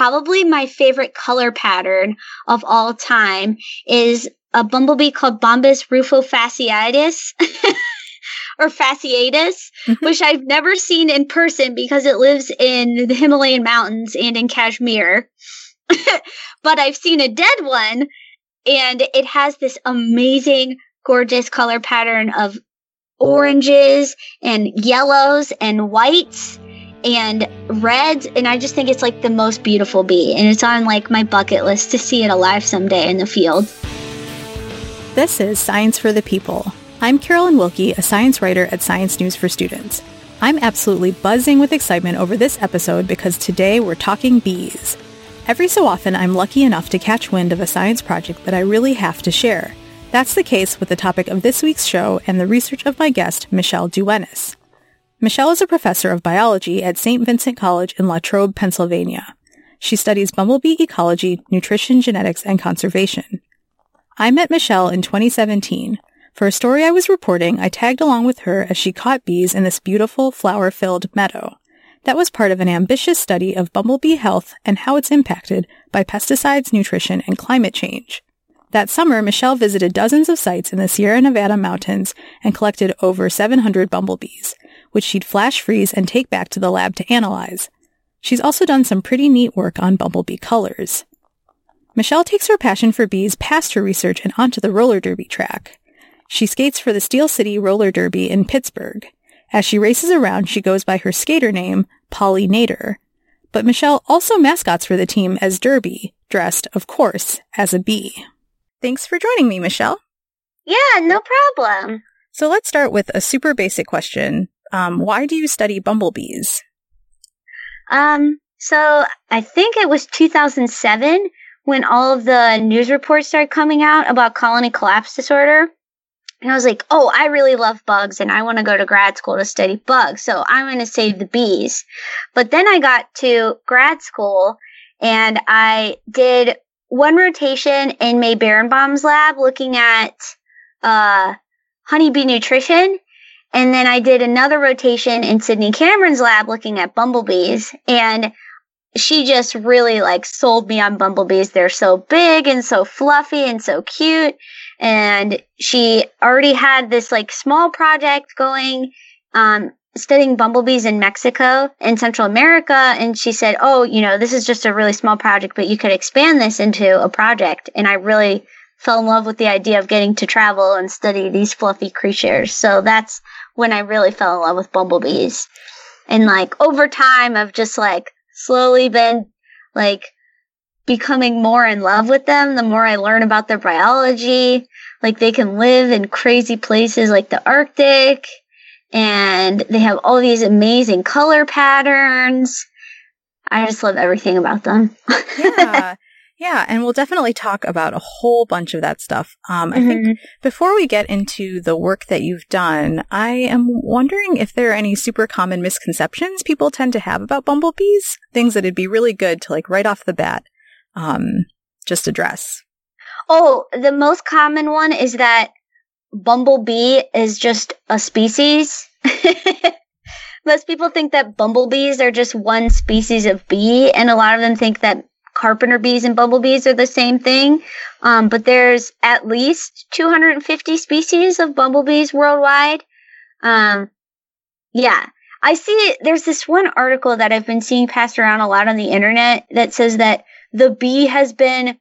probably my favorite color pattern of all time is a bumblebee called Bombus rufofasciatus. or fasciatus, mm-hmm. which I've never seen in person because it lives in the Himalayan mountains and in Kashmir. but I've seen a dead one and it has this amazing, gorgeous color pattern of oranges and yellows and whites and reds and i just think it's like the most beautiful bee and it's on like my bucket list to see it alive someday in the field. This is science for the people. I'm Carolyn Wilke a science writer at science news for students. I'm absolutely buzzing with excitement over this episode because today we're talking bees. Every so often i'm lucky enough to catch wind of a science project that i really have to share. That's the case with the topic of this week's show and the research of my guest, Michelle Duennes. Michelle is a professor of biology at St. Vincent College in Latrobe, Pennsylvania. She studies bumblebee ecology, nutrition, genetics, and conservation. I met Michelle in 2017. For a story I was reporting, I tagged along with her as she caught bees in this beautiful flower-filled meadow. That was part of an ambitious study of bumblebee health and how it's impacted by pesticides, nutrition, and climate change. That summer, Michelle visited dozens of sites in the Sierra Nevada mountains and collected over 700 bumblebees, which she'd flash freeze and take back to the lab to analyze. She's also done some pretty neat work on bumblebee colors. Michelle takes her passion for bees past her research and onto the roller derby track. She skates for the Steel City Roller Derby in Pittsburgh. As she races around, she goes by her skater name, Polly Nader. But Michelle also mascots for the team as Derby, dressed, of course, as a bee. Thanks for joining me, Michelle. Yeah, no problem. So let's start with a super basic question. Um, why do you study bumblebees? Um, so I think it was 2007 when all of the news reports started coming out about colony collapse disorder. And I was like, oh, I really love bugs and I want to go to grad school to study bugs. So I'm going to save the bees. But then I got to grad school and I did one rotation in May Berenbaum's lab looking at uh, honeybee nutrition. And then I did another rotation in Sydney Cameron's lab looking at bumblebees. And she just really like sold me on bumblebees. They're so big and so fluffy and so cute. And she already had this like small project going um, studying bumblebees in Mexico and Central America. And she said, Oh, you know, this is just a really small project, but you could expand this into a project. And I really fell in love with the idea of getting to travel and study these fluffy creatures. So that's when I really fell in love with bumblebees. And like over time, I've just like slowly been like becoming more in love with them. The more I learn about their biology, like they can live in crazy places like the Arctic and they have all these amazing color patterns. I just love everything about them. yeah. Yeah, and we'll definitely talk about a whole bunch of that stuff. Um, I mm-hmm. think before we get into the work that you've done, I am wondering if there are any super common misconceptions people tend to have about bumblebees, things that it'd be really good to like right off the bat, um, just address. Oh, the most common one is that bumblebee is just a species. Most people think that bumblebees are just one species of bee, and a lot of them think that carpenter bees and bumblebees are the same thing. Um, but there's at least 250 species of bumblebees worldwide. Um, yeah. I see there's this one article that I've been seeing passed around a lot on the internet that says that the bee has been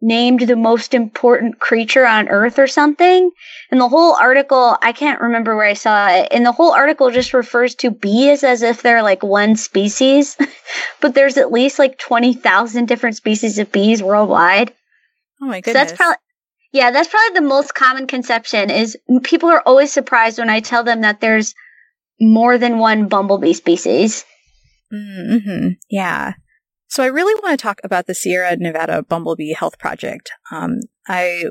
named the most important creature on earth or something. And the whole article, I can't remember where I saw it. And the whole article just refers to bees as if they're like one species, but there's at least like 20,000 different species of bees worldwide. Oh my goodness. So that's probably, yeah, that's probably the most common conception is people are always surprised when I tell them that there's more than one bumblebee species. Mm-hmm. Yeah. So I really want to talk about the Sierra Nevada Bumblebee Health Project. Um, I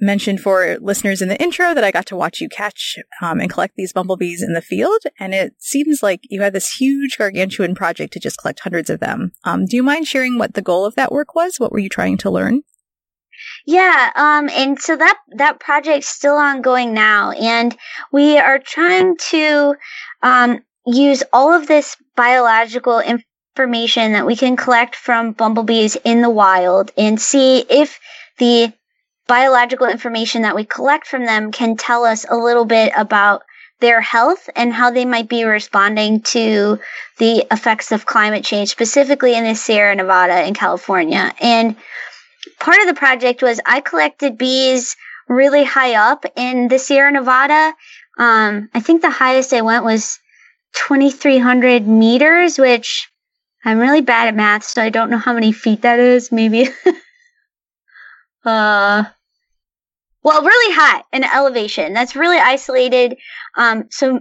mentioned for listeners in the intro that I got to watch you catch um, and collect these bumblebees in the field, and it seems like you had this huge gargantuan project to just collect hundreds of them. Um, do you mind sharing what the goal of that work was? What were you trying to learn? Yeah, um, and so that that project's still ongoing now, and we are trying to um, use all of this biological information information that we can collect from bumblebees in the wild and see if the biological information that we collect from them can tell us a little bit about their health and how they might be responding to the effects of climate change, specifically in the Sierra Nevada in California. And part of the project was I collected bees really high up in the Sierra Nevada. Um, I think the highest I went was 2,300 meters, which I'm really bad at math, so I don't know how many feet that is. Maybe, uh, well, really high in elevation. That's really isolated. Um, so,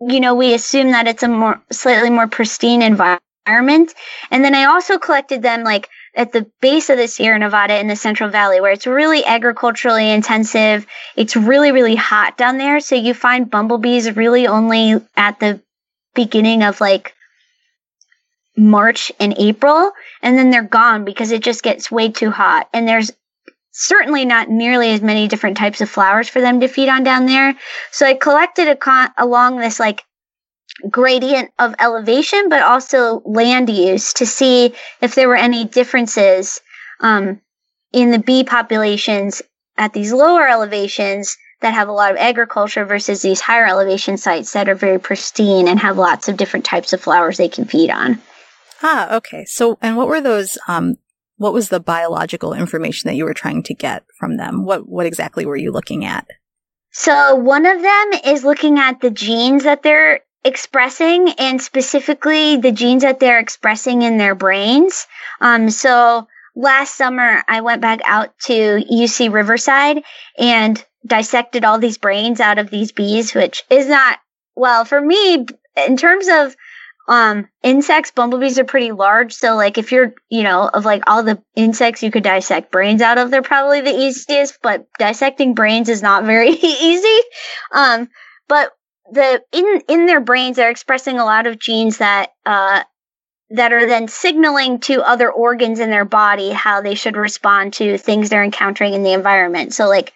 you know, we assume that it's a more, slightly more pristine environment. And then I also collected them like at the base of the Sierra Nevada in the Central Valley, where it's really agriculturally intensive. It's really, really hot down there. So you find bumblebees really only at the beginning of like March and April, and then they're gone because it just gets way too hot. And there's certainly not nearly as many different types of flowers for them to feed on down there. So I collected a con- along this like gradient of elevation, but also land use to see if there were any differences um, in the bee populations at these lower elevations that have a lot of agriculture versus these higher elevation sites that are very pristine and have lots of different types of flowers they can feed on. Ah, okay. So, and what were those, um, what was the biological information that you were trying to get from them? What, what exactly were you looking at? So one of them is looking at the genes that they're expressing and specifically the genes that they're expressing in their brains. Um, so last summer I went back out to UC Riverside and dissected all these brains out of these bees, which is not, well, for me, in terms of um insects bumblebees are pretty large so like if you're you know of like all the insects you could dissect brains out of they're probably the easiest but dissecting brains is not very easy. Um but the in in their brains they're expressing a lot of genes that uh that are then signaling to other organs in their body how they should respond to things they're encountering in the environment. So like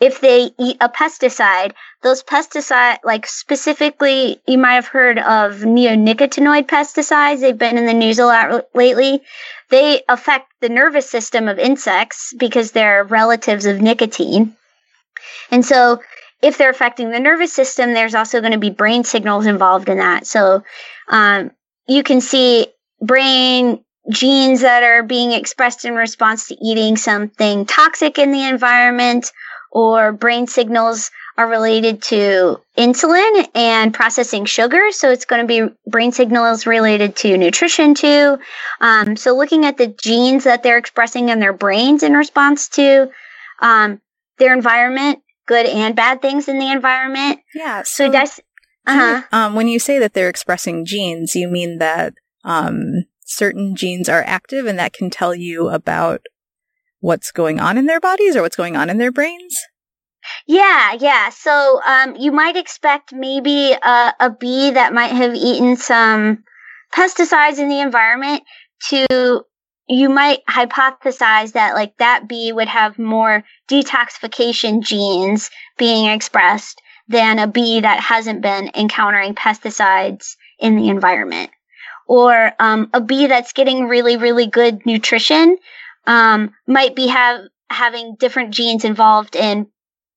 if they eat a pesticide, those pesticide, like specifically, you might have heard of neonicotinoid pesticides. They've been in the news a lot lately. They affect the nervous system of insects because they're relatives of nicotine. And so if they're affecting the nervous system, there's also going to be brain signals involved in that. So, um, you can see brain genes that are being expressed in response to eating something toxic in the environment or brain signals are related to insulin and processing sugar. So it's going to be brain signals related to nutrition too. Um, so looking at the genes that they're expressing in their brains in response to um, their environment, good and bad things in the environment. Yeah. So, so that's, uh-huh. um, when you say that they're expressing genes, you mean that um, certain genes are active and that can tell you about what's going on in their bodies or what's going on in their brains? Yeah, yeah. So um, you might expect maybe a, a bee that might have eaten some pesticides in the environment to you might hypothesize that like that bee would have more detoxification genes being expressed than a bee that hasn't been encountering pesticides in the environment or um, a bee that's getting really really good nutrition um, might be have having different genes involved in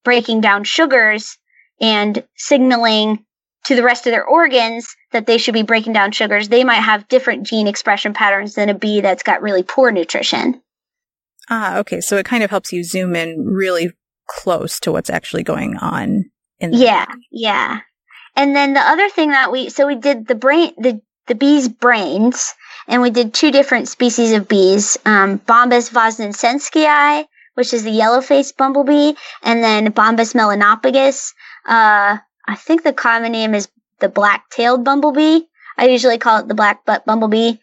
breaking down sugars and signaling to the rest of their organs that they should be breaking down sugars. They might have different gene expression patterns than a bee that's got really poor nutrition. Ah, okay. So it kind of helps you zoom in really close to what's actually going on in the Yeah, body. yeah. And then the other thing that we so we did the brain the the bees' brains and we did two different species of bees, um, Bombus vosnesenskii, which is the yellow-faced bumblebee, and then Bombus melanopygus. Uh, I think the common name is the black-tailed bumblebee. I usually call it the black butt bumblebee.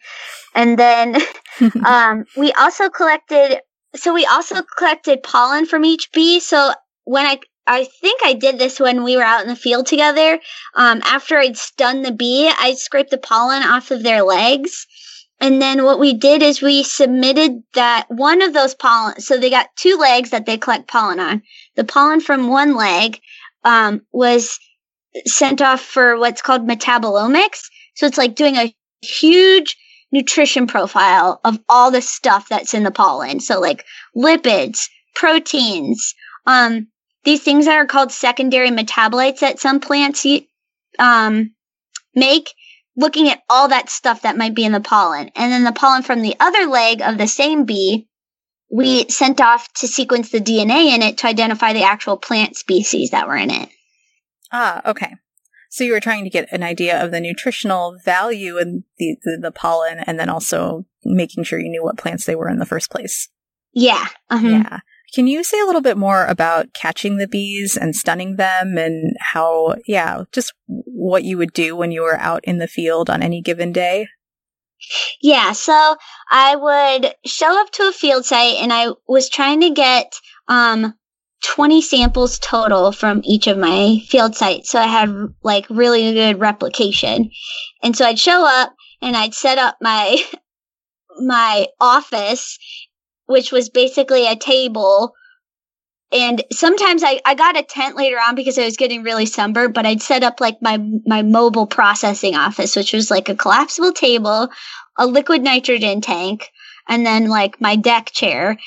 And then um, we also collected. So we also collected pollen from each bee. So when I I think I did this when we were out in the field together. Um, after I'd stunned the bee, I'd scrape the pollen off of their legs and then what we did is we submitted that one of those pollen. So they got two legs that they collect pollen on. The pollen from one leg um, was sent off for what's called metabolomics. So it's like doing a huge nutrition profile of all the stuff that's in the pollen. So like lipids, proteins, um, these things that are called secondary metabolites that some plants um, make, looking at all that stuff that might be in the pollen. And then the pollen from the other leg of the same bee, we sent off to sequence the DNA in it to identify the actual plant species that were in it. Ah, okay. So you were trying to get an idea of the nutritional value in the, the, the pollen and then also making sure you knew what plants they were in the first place. Yeah. Uh-huh. Yeah. Can you say a little bit more about catching the bees and stunning them and how, yeah, just what you would do when you were out in the field on any given day? Yeah, so I would show up to a field site and I was trying to get um 20 samples total from each of my field sites. So I had like really good replication. And so I'd show up and I'd set up my my office which was basically a table. And sometimes I, I got a tent later on because I was getting really sunburned, but I'd set up like my, my mobile processing office, which was like a collapsible table, a liquid nitrogen tank, and then like my deck chair.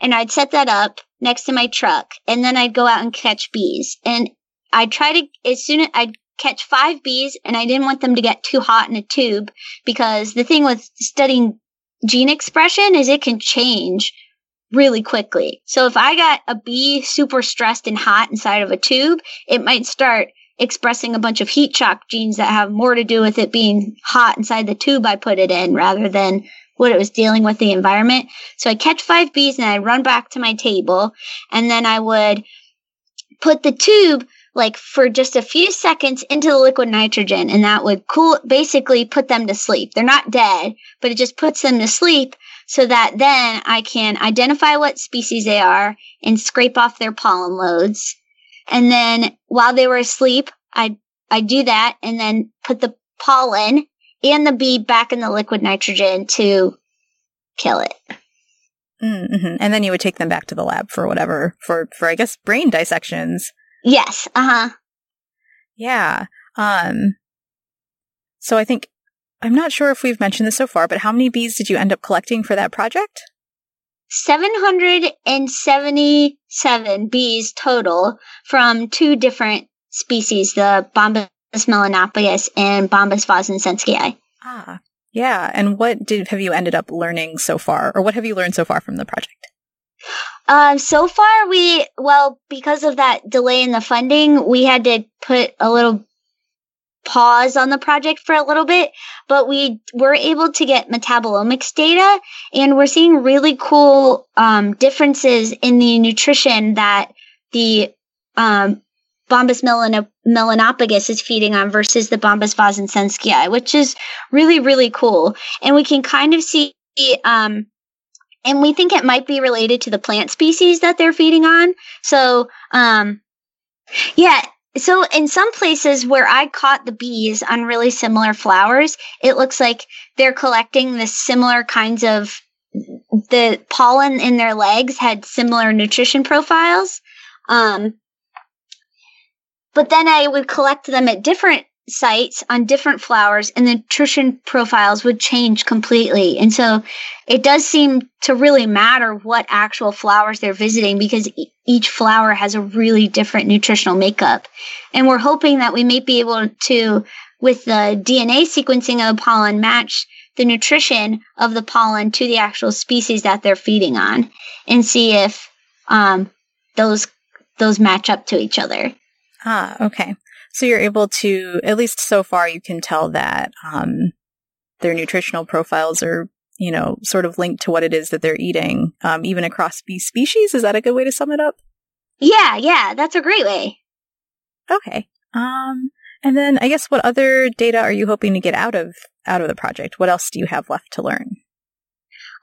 And I'd set that up next to my truck. And then I'd go out and catch bees. And I'd try to, as soon as I'd catch five bees and I didn't want them to get too hot in a tube because the thing with studying gene expression is it can change really quickly. So if I got a bee super stressed and hot inside of a tube, it might start expressing a bunch of heat shock genes that have more to do with it being hot inside the tube I put it in rather than what it was dealing with the environment. So I catch five bees and I run back to my table and then I would put the tube like for just a few seconds into the liquid nitrogen and that would cool basically put them to sleep. They're not dead, but it just puts them to sleep so that then I can identify what species they are and scrape off their pollen loads. And then while they were asleep, I I do that and then put the pollen and the bee back in the liquid nitrogen to kill it. Mm-hmm. And then you would take them back to the lab for whatever for for I guess brain dissections. Yes. Uh huh. Yeah. Um. So I think I'm not sure if we've mentioned this so far, but how many bees did you end up collecting for that project? 777 bees total from two different species, the Bombus melanopygus and Bombus vosnesenskii. Ah, yeah. And what did have you ended up learning so far, or what have you learned so far from the project? Um, so far we, well, because of that delay in the funding, we had to put a little pause on the project for a little bit, but we were able to get metabolomics data and we're seeing really cool um, differences in the nutrition that the um, Bombus melan- melanopygus is feeding on versus the Bombus vosnesenskii, which is really, really cool. And we can kind of see, um, and we think it might be related to the plant species that they're feeding on. So, um, yeah, so in some places where I caught the bees on really similar flowers, it looks like they're collecting the similar kinds of the pollen in their legs had similar nutrition profiles. Um, but then I would collect them at different sites on different flowers and the nutrition profiles would change completely. And so it does seem to really matter what actual flowers they're visiting because e- each flower has a really different nutritional makeup. And we're hoping that we may be able to, with the DNA sequencing of the pollen, match the nutrition of the pollen to the actual species that they're feeding on and see if um, those those match up to each other. Ah, okay. So you're able to, at least so far, you can tell that um, their nutritional profiles are, you know, sort of linked to what it is that they're eating, um, even across bee species. Is that a good way to sum it up? Yeah, yeah, that's a great way. Okay. Um, and then I guess what other data are you hoping to get out of out of the project? What else do you have left to learn?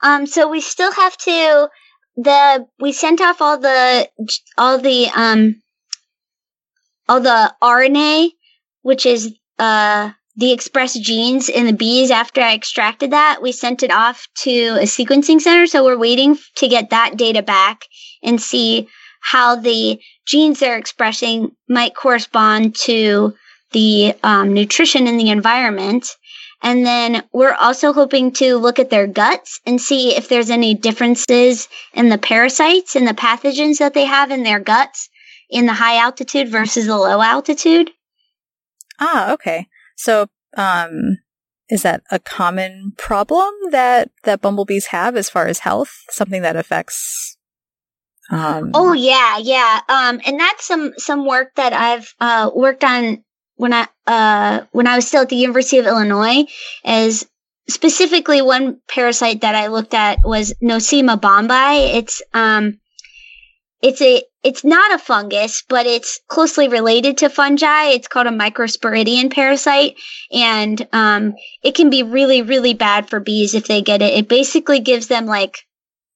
Um, so we still have to the we sent off all the all the um all the RNA, which is uh, the expressed genes in the bees after I extracted that, we sent it off to a sequencing center. So we're waiting to get that data back and see how the genes they're expressing might correspond to the um, nutrition in the environment. And then we're also hoping to look at their guts and see if there's any differences in the parasites and the pathogens that they have in their guts in the high altitude versus the low altitude. Ah, okay. So, um, is that a common problem that that bumblebees have as far as health? Something that affects um, oh yeah, yeah. Um, and that's some some work that I've uh, worked on when I uh, when I was still at the University of Illinois. Is specifically one parasite that I looked at was Nosema bombi. It's um, it's a it's not a fungus, but it's closely related to fungi. It's called a microsporidian parasite, and um, it can be really really bad for bees if they get it. It basically gives them like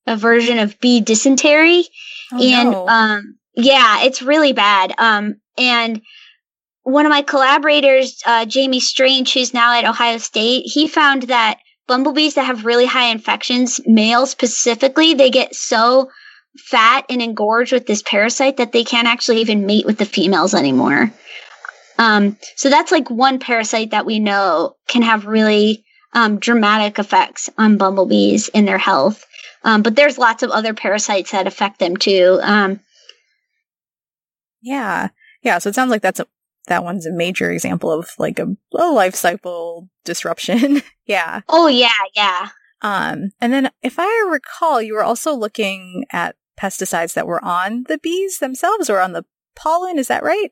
a version of bee dysentery. Oh, and no. um yeah, it's really bad. Um and one of my collaborators, uh, Jamie Strange, who's now at Ohio State, he found that bumblebees that have really high infections, males specifically, they get so fat and engorged with this parasite that they can't actually even mate with the females anymore. Um, so that's like one parasite that we know can have really um, dramatic effects on bumblebees in their health. Um, but there's lots of other parasites that affect them too. Um, yeah, yeah. So it sounds like that's a that one's a major example of like a, a life cycle disruption. yeah. Oh yeah, yeah. Um, and then if I recall, you were also looking at pesticides that were on the bees themselves or on the pollen. Is that right?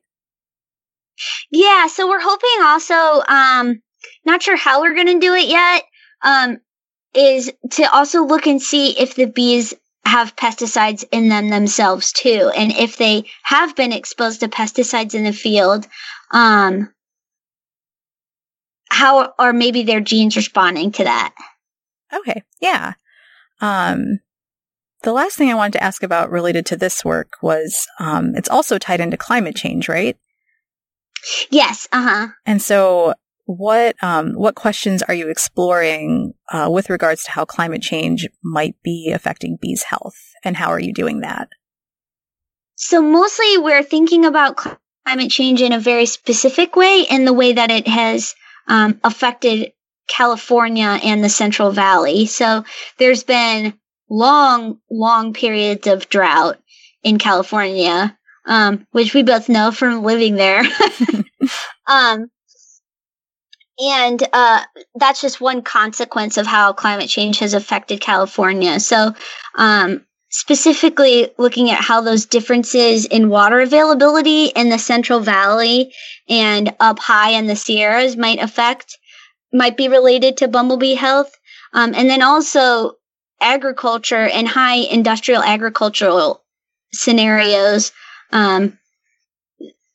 Yeah. So we're hoping also. Um, not sure how we're going to do it yet. Um, is to also look and see if the bees have pesticides in them themselves too. And if they have been exposed to pesticides in the field, um, how are maybe their genes responding to that? Okay. Yeah. Um, the last thing I wanted to ask about related to this work was um, it's also tied into climate change, right? Yes. Uh huh. And so what um, what questions are you exploring uh, with regards to how climate change might be affecting bees' health, and how are you doing that? So mostly, we're thinking about climate change in a very specific way, in the way that it has um, affected California and the Central Valley. So there's been long, long periods of drought in California, um, which we both know from living there. um, and uh, that's just one consequence of how climate change has affected California. So, um, specifically looking at how those differences in water availability in the Central Valley and up high in the Sierras might affect, might be related to bumblebee health. Um, and then also agriculture and high industrial agricultural scenarios. Um,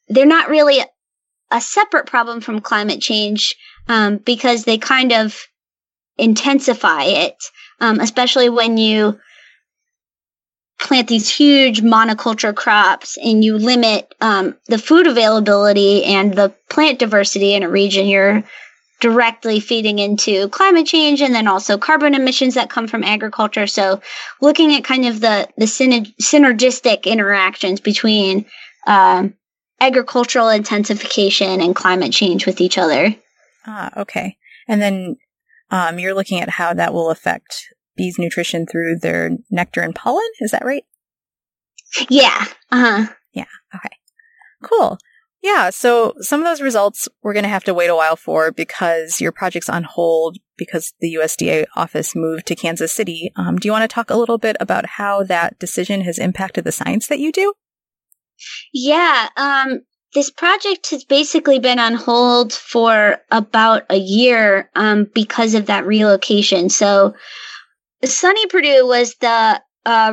they're not really a separate problem from climate change um, because they kind of intensify it, um, especially when you plant these huge monoculture crops and you limit um, the food availability and the plant diversity in a region. You're directly feeding into climate change and then also carbon emissions that come from agriculture. So looking at kind of the, the synergistic interactions between um, agricultural intensification and climate change with each other. Ah, okay. And then um, you're looking at how that will affect bees' nutrition through their nectar and pollen. Is that right? Yeah. Uh huh. Yeah. Okay. Cool. Yeah. So some of those results we're going to have to wait a while for because your project's on hold because the USDA office moved to Kansas City. Um, do you want to talk a little bit about how that decision has impacted the science that you do? Yeah. Um, this project has basically been on hold for about a year um, because of that relocation. So, Sonny Perdue was the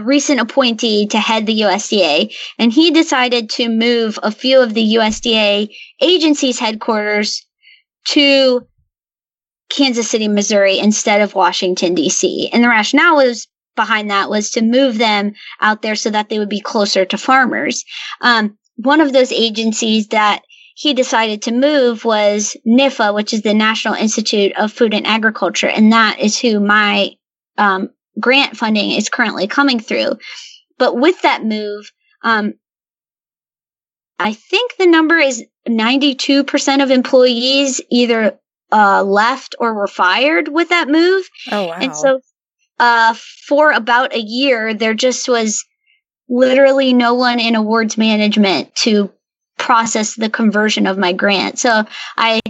recent appointee to head the USDA, and he decided to move a few of the USDA agencies' headquarters to Kansas City, Missouri, instead of Washington, D.C. And the rationale was behind that was to move them out there so that they would be closer to farmers. Um, one of those agencies that he decided to move was NIFA, which is the National Institute of Food and Agriculture, and that is who my um, grant funding is currently coming through. But with that move, um, I think the number is 92% of employees either uh, left or were fired with that move. Oh, wow. And so, uh, for about a year, there just was literally no one in awards management to process the conversion of my grant. So I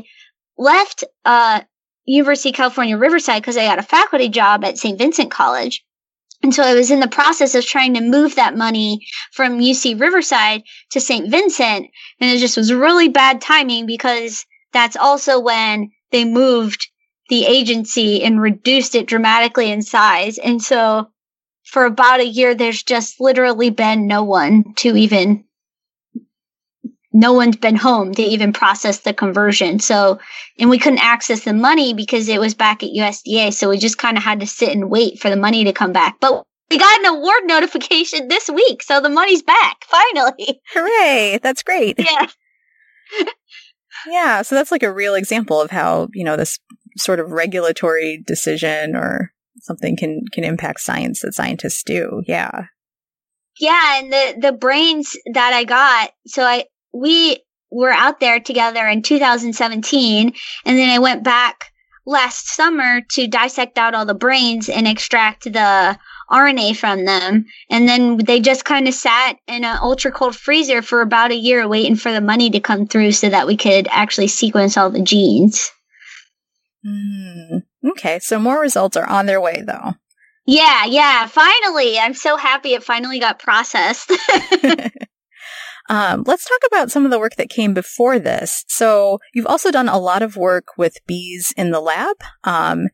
left, uh, University of California, Riverside because I got a faculty job at St. Vincent College. And so I was in the process of trying to move that money from UC Riverside to St. Vincent. And it just was really bad timing because that's also when they moved the agency and reduced it dramatically in size. And so for about a year, there's just literally been no one to even no one's been home to even process the conversion. So, and we couldn't access the money because it was back at USDA. So we just kind of had to sit and wait for the money to come back. But we got an award notification this week. So the money's back finally. Hooray. That's great. Yeah. yeah. So that's like a real example of how, you know, this sort of regulatory decision or something can, can impact science that scientists do. Yeah. Yeah. And the, the brains that I got, so I, we were out there together in 2017 and then I went back last summer to dissect out all the brains and extract the RNA from them. And then they just kind of sat in an ultra cold freezer for about a year waiting for the money to come through so that we could actually sequence all the genes. Mm, okay. So more results are on their way though. Yeah. Yeah. Finally. I'm so happy it finally got processed. Um, let's talk about some of the work that came before this. So you've also done a lot of work with bees in the lab. Um,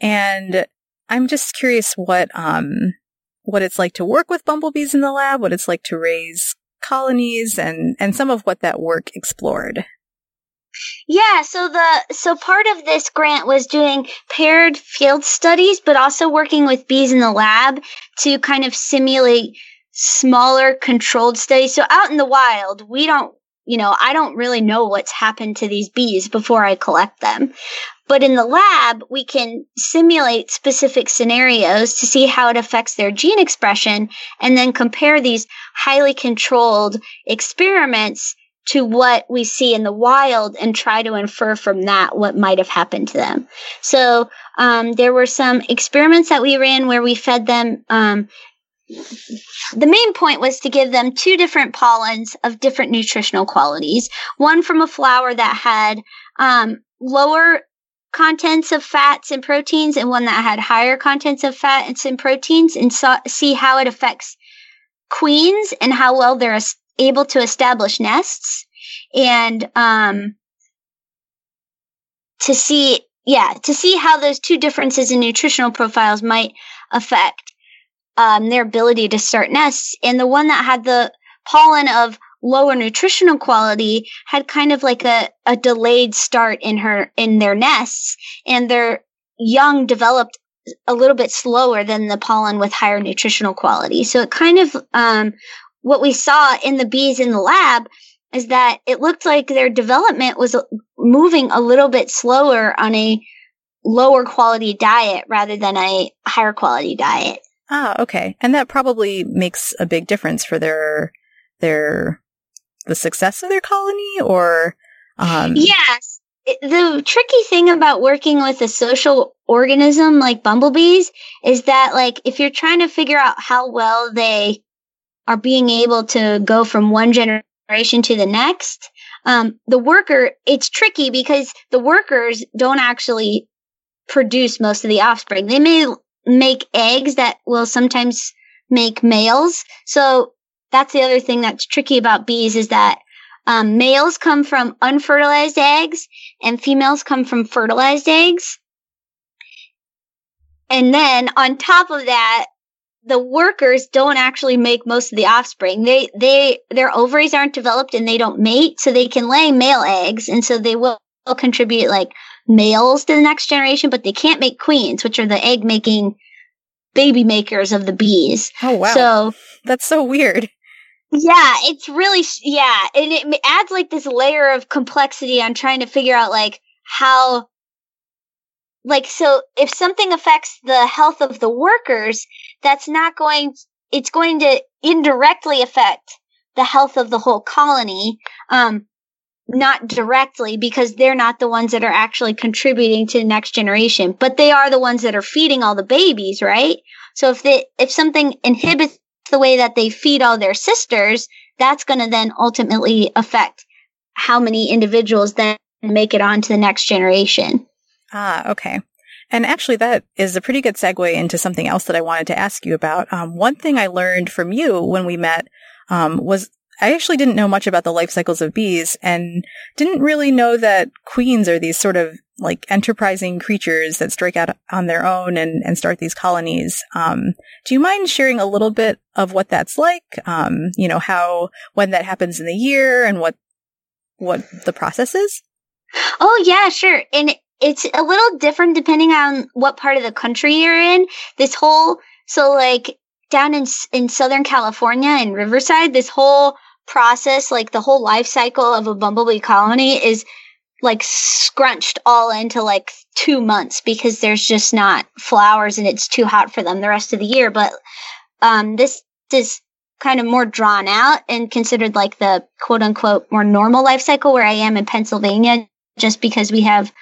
and I'm just curious what, um, what it's like to work with bumblebees in the lab, what it's like to raise colonies and, and some of what that work explored. Yeah, so the so part of this grant was doing paired field studies, but also working with bees in the lab to kind of simulate smaller controlled studies. So out in the wild, we don't, you know, I don't really know what's happened to these bees before I collect them. But in the lab, we can simulate specific scenarios to see how it affects their gene expression and then compare these highly controlled experiments to what we see in the wild and try to infer from that what might have happened to them. So um, there were some experiments that we ran where we fed them um, the main point was to give them two different pollens of different nutritional qualities. One from a flower that had um, lower contents of fats and proteins, and one that had higher contents of fats and proteins, and so, see how it affects queens and how well they're able to establish nests, and um, to see, yeah, to see how those two differences in nutritional profiles might affect um, their ability to start nests. And the one that had the pollen of lower nutritional quality had kind of like a, a delayed start in her in their nests. And their young developed a little bit slower than the pollen with higher nutritional quality. So it kind of um, what we saw in the bees in the lab is that it looked like their development was moving a little bit slower on a lower quality diet rather than a higher quality diet Ah, okay. And that probably makes a big difference for their their the success of their colony or um Yes. The tricky thing about working with a social organism like bumblebees is that like if you're trying to figure out how well they are being able to go from one generation to the next, um, the worker, it's tricky because the workers don't actually produce most of the offspring. They may make eggs that will sometimes make males. So that's the other thing that's tricky about bees is that um, males come from unfertilized eggs and females come from fertilized eggs. And then on top of that, the workers don't actually make most of the offspring. They, they, their ovaries aren't developed and they don't mate, so they can lay male eggs. And so they will contribute like males to the next generation, but they can't make queens, which are the egg making baby makers of the bees. Oh wow. So that's so weird. Yeah, it's really yeah, and it adds like this layer of complexity on trying to figure out like how like so if something affects the health of the workers, that's not going it's going to indirectly affect the health of the whole colony. Um not directly because they're not the ones that are actually contributing to the next generation, but they are the ones that are feeding all the babies, right? So if they, if something inhibits the way that they feed all their sisters, that's going to then ultimately affect how many individuals then make it on to the next generation. Ah, okay. And actually, that is a pretty good segue into something else that I wanted to ask you about. Um, one thing I learned from you when we met um, was I actually didn't know much about the life cycles of bees and didn't really know that queens are these sort of like enterprising creatures that strike out on their own and, and start these colonies. Um, do you mind sharing a little bit of what that's like? Um, you know, how, when that happens in the year and what, what the process is? Oh, yeah, sure. And it's a little different depending on what part of the country you're in. This whole, so like down in, in Southern California in Riverside, this whole process, like the whole life cycle of a bumblebee colony is like scrunched all into like two months because there's just not flowers and it's too hot for them the rest of the year. But um, this is kind of more drawn out and considered like the quote unquote more normal life cycle where I am in Pennsylvania, just because we have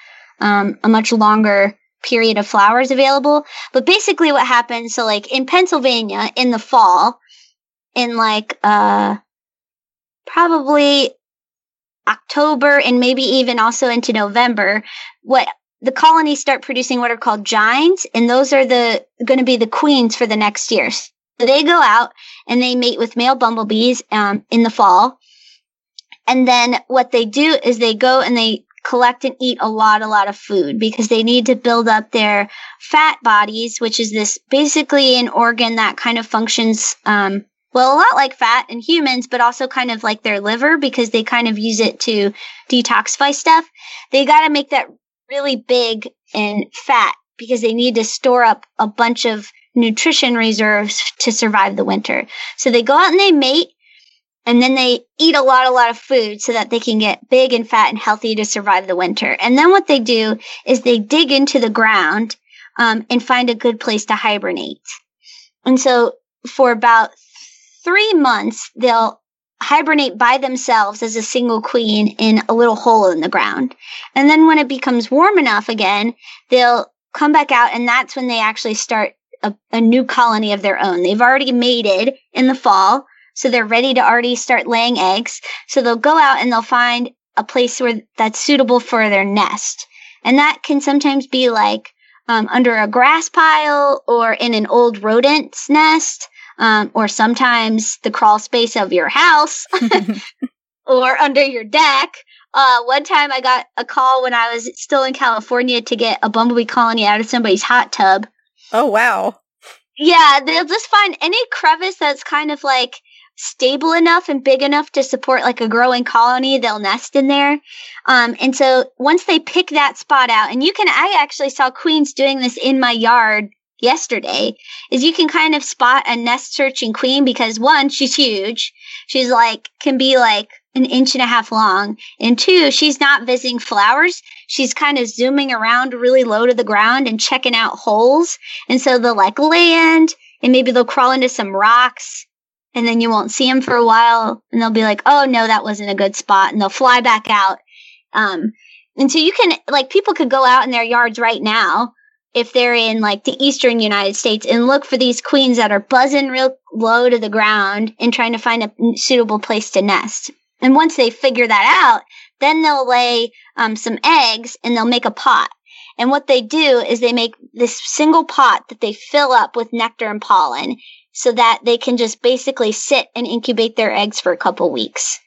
um, a much longer period of flowers available. But basically, what happens so like in Pennsylvania in the fall, in like uh probably October and maybe even also into November, what the colonies start producing what are called gynes, and those are the going to be the queens for the next year. So they go out and they mate with male bumblebees um, in the fall, and then what they do is they go and they collect and eat a lot, a lot of food because they need to build up their fat bodies, which is this basically an organ that kind of functions um, well, a lot like fat in humans, but also kind of like their liver because they kind of use it to detoxify stuff. They got to make that really big and fat because they need to store up a bunch of nutrition reserves to survive the winter. So they go out and they mate and then they eat a lot, a lot of food so that they can get big and fat and healthy to survive the winter. And then what they do is they dig into the ground um, and find a good place to hibernate. And so for about three months, they'll hibernate by themselves as a single queen in a little hole in the ground. And then when it becomes warm enough again, they'll come back out and that's when they actually start a, a, new colony of their own. They've already mated in the fall, so they're ready to already start laying eggs. So they'll go out and they'll find a place where that's suitable for their nest. And that can sometimes be like um, under a grass pile or in an old rodent's nest um, or sometimes the crawl space of your house or under your deck. Uh, one time I got a call when I was still in California to get a bumblebee colony out of somebody's hot tub. Oh, wow. Yeah, they'll just find any crevice that's kind of like stable enough and big enough to support like a growing colony, they'll nest in there. Um, and so once they pick that spot out, and you can, I actually saw queens doing this in my yard yesterday is you can kind of spot a nest searching queen because one, she's huge. She's like, can be like an inch and a half long. And two, she's not visiting flowers. She's kind of zooming around really low to the ground and checking out holes. And so they'll like land and maybe they'll crawl into some rocks and then you won't see them for a while and they'll be like, oh no, that wasn't a good spot. And they'll fly back out. Um, and so you can, like, people could go out in their yards right now if they're in like the eastern United States and look for these queens that are buzzing real low to the ground and trying to find a suitable place to nest. And once they figure that out, then they'll lay um, some eggs and they'll make a pot. And what they do is they make this single pot that they fill up with nectar and pollen so that they can just basically sit and incubate their eggs for a couple weeks.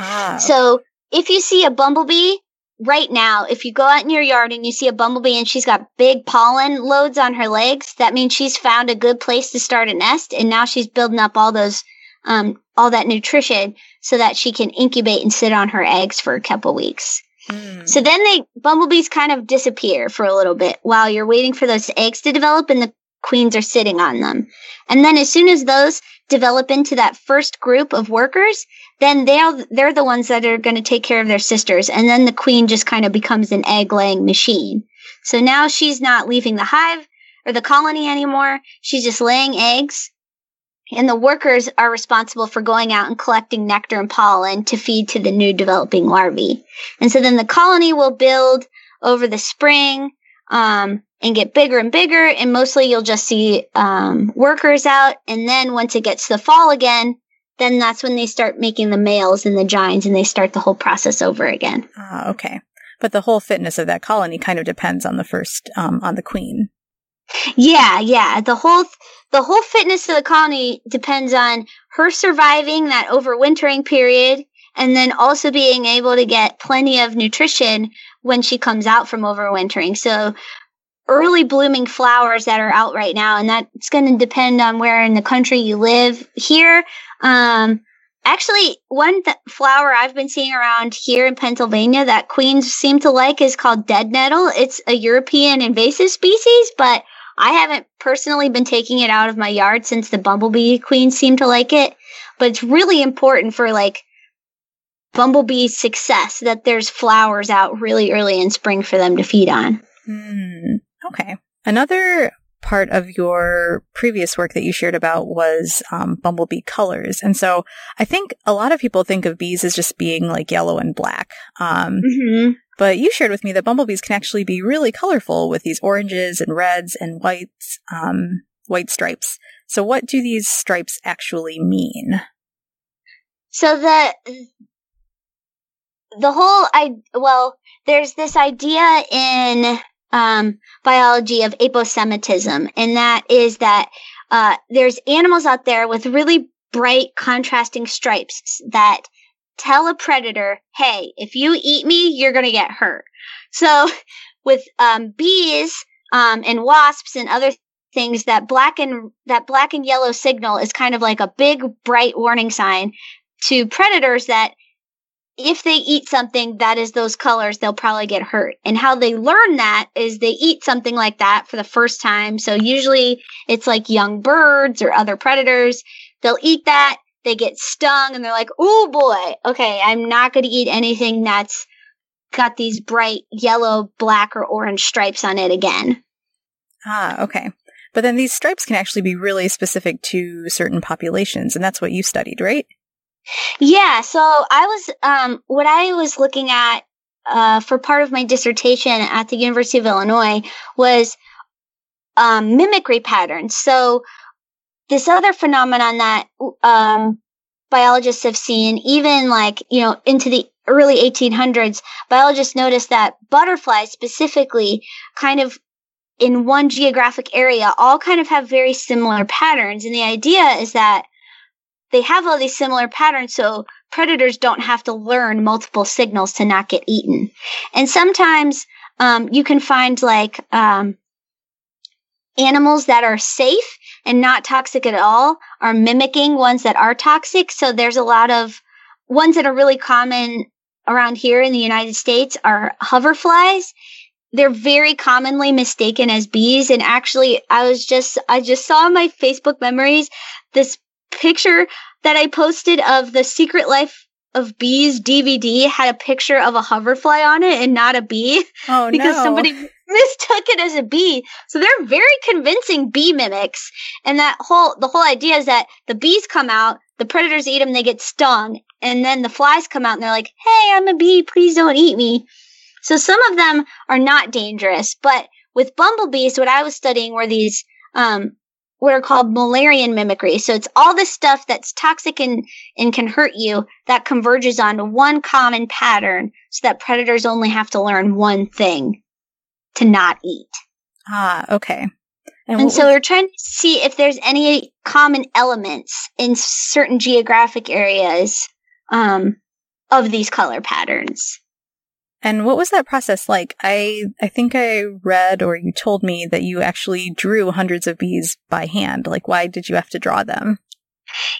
Ah. So if you see a bumblebee right now, if you go out in your yard and you see a bumblebee and she's got big pollen loads on her legs, that means she's found a good place to start a nest, and now she's building up all those, um, all that nutrition so that she can incubate and sit on her eggs for a couple weeks. Mm. So then they bumblebees kind of disappear for a little bit while you're waiting for those eggs to develop and the queens are sitting on them. And then as soon as those develop into that first group of workers, then they're they're the ones that are going to take care of their sisters. And then the queen just kind of becomes an egg laying machine. So now she's not leaving the hive or the colony anymore. She's just laying eggs. And the workers are responsible for going out and collecting nectar and pollen to feed to the new developing larvae. And so then the colony will build over the spring um, and get bigger and bigger. And mostly you'll just see um, workers out. And then once it gets to the fall again, then that's when they start making the males and the gynes and they start the whole process over again. Ah, okay. But the whole fitness of that colony kind of depends on the first, um, on the queen. Yeah, yeah. The whole the whole fitness of the colony depends on her surviving that overwintering period and then also being able to get plenty of nutrition when she comes out from overwintering. So early blooming flowers that are out right now and that's going to depend on where in the country you live. Here um Actually, one th- flower I've been seeing around here in Pennsylvania that queens seem to like is called dead nettle. It's a European invasive species, but I haven't personally been taking it out of my yard since the bumblebee queens seem to like it. But it's really important for like bumblebee success that there's flowers out really early in spring for them to feed on. Mm, okay. Another part of your previous work that you shared about was um, bumblebee colors. And so I think a lot of people think of bees as just being like yellow and black. Um, mm-hmm. But you shared with me that bumblebees can actually be really colorful with these oranges and reds and whites, um, white stripes. So what do these stripes actually mean? So the the whole I well, there's this idea in um, biology of aposematism, and that is that uh, there's animals out there with really bright contrasting stripes that tell a predator, "Hey, if you eat me, you're to get hurt." So, with um, bees um, and wasps and other things, that black and that black and yellow signal is kind of like a big bright warning sign to predators that if they eat something that is those colors, they'll probably get hurt. And how they learn that is they eat something like that for the first time. So usually it's like young birds or other predators. They'll eat that, they get stung, and they're like, oh boy, okay, I'm not going to eat anything that's got these bright yellow, black, or orange stripes on it again. Ah, okay. But then these stripes can actually be really specific to certain populations, and that's what you studied, right? Yeah, so I was um, what I was looking at uh, for part of my dissertation at the University of Illinois was um, mimicry patterns. So this other phenomenon that um, biologists have seen, even like you know into the early 1800s, biologists noticed that butterflies specifically kind of in one geographic area all kind of have very similar patterns. And the idea is that they have all these similar patterns so predators don't have to learn multiple signals to not get eaten. And sometimes um, you can find like um, animals that are safe and not toxic at all are mimicking ones that are toxic. So there's a lot of ones that are really common around here in the United States are hoverflies. They're very commonly mistaken as bees. And actually, I was just, I just saw in my Facebook memories this picture that I posted of the Secret Life of Bees DVD had a picture of a hoverfly on it and not a bee. Oh, because no. somebody mistook it as a bee. So they're very convincing bee mimics. And that whole, the whole idea is that the bees come out, the predators eat them, they get stung, and then the flies come out and they're like, hey, I'm a bee, please don't eat me. So some of them are not dangerous, but with bumblebees, what I was studying were these um, what are called Müllerian mimicry. So it's all the stuff that's toxic and, and can hurt you that converges onto one common pattern so that predators only have to learn one thing to not eat. Ah, okay. And, and so was- we're trying to see if there's any common elements in certain geographic areas um, of these color patterns. And what was that process like? I I think I read or you told me that you actually drew hundreds of bees by hand. Like why did you have to draw them?